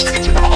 It's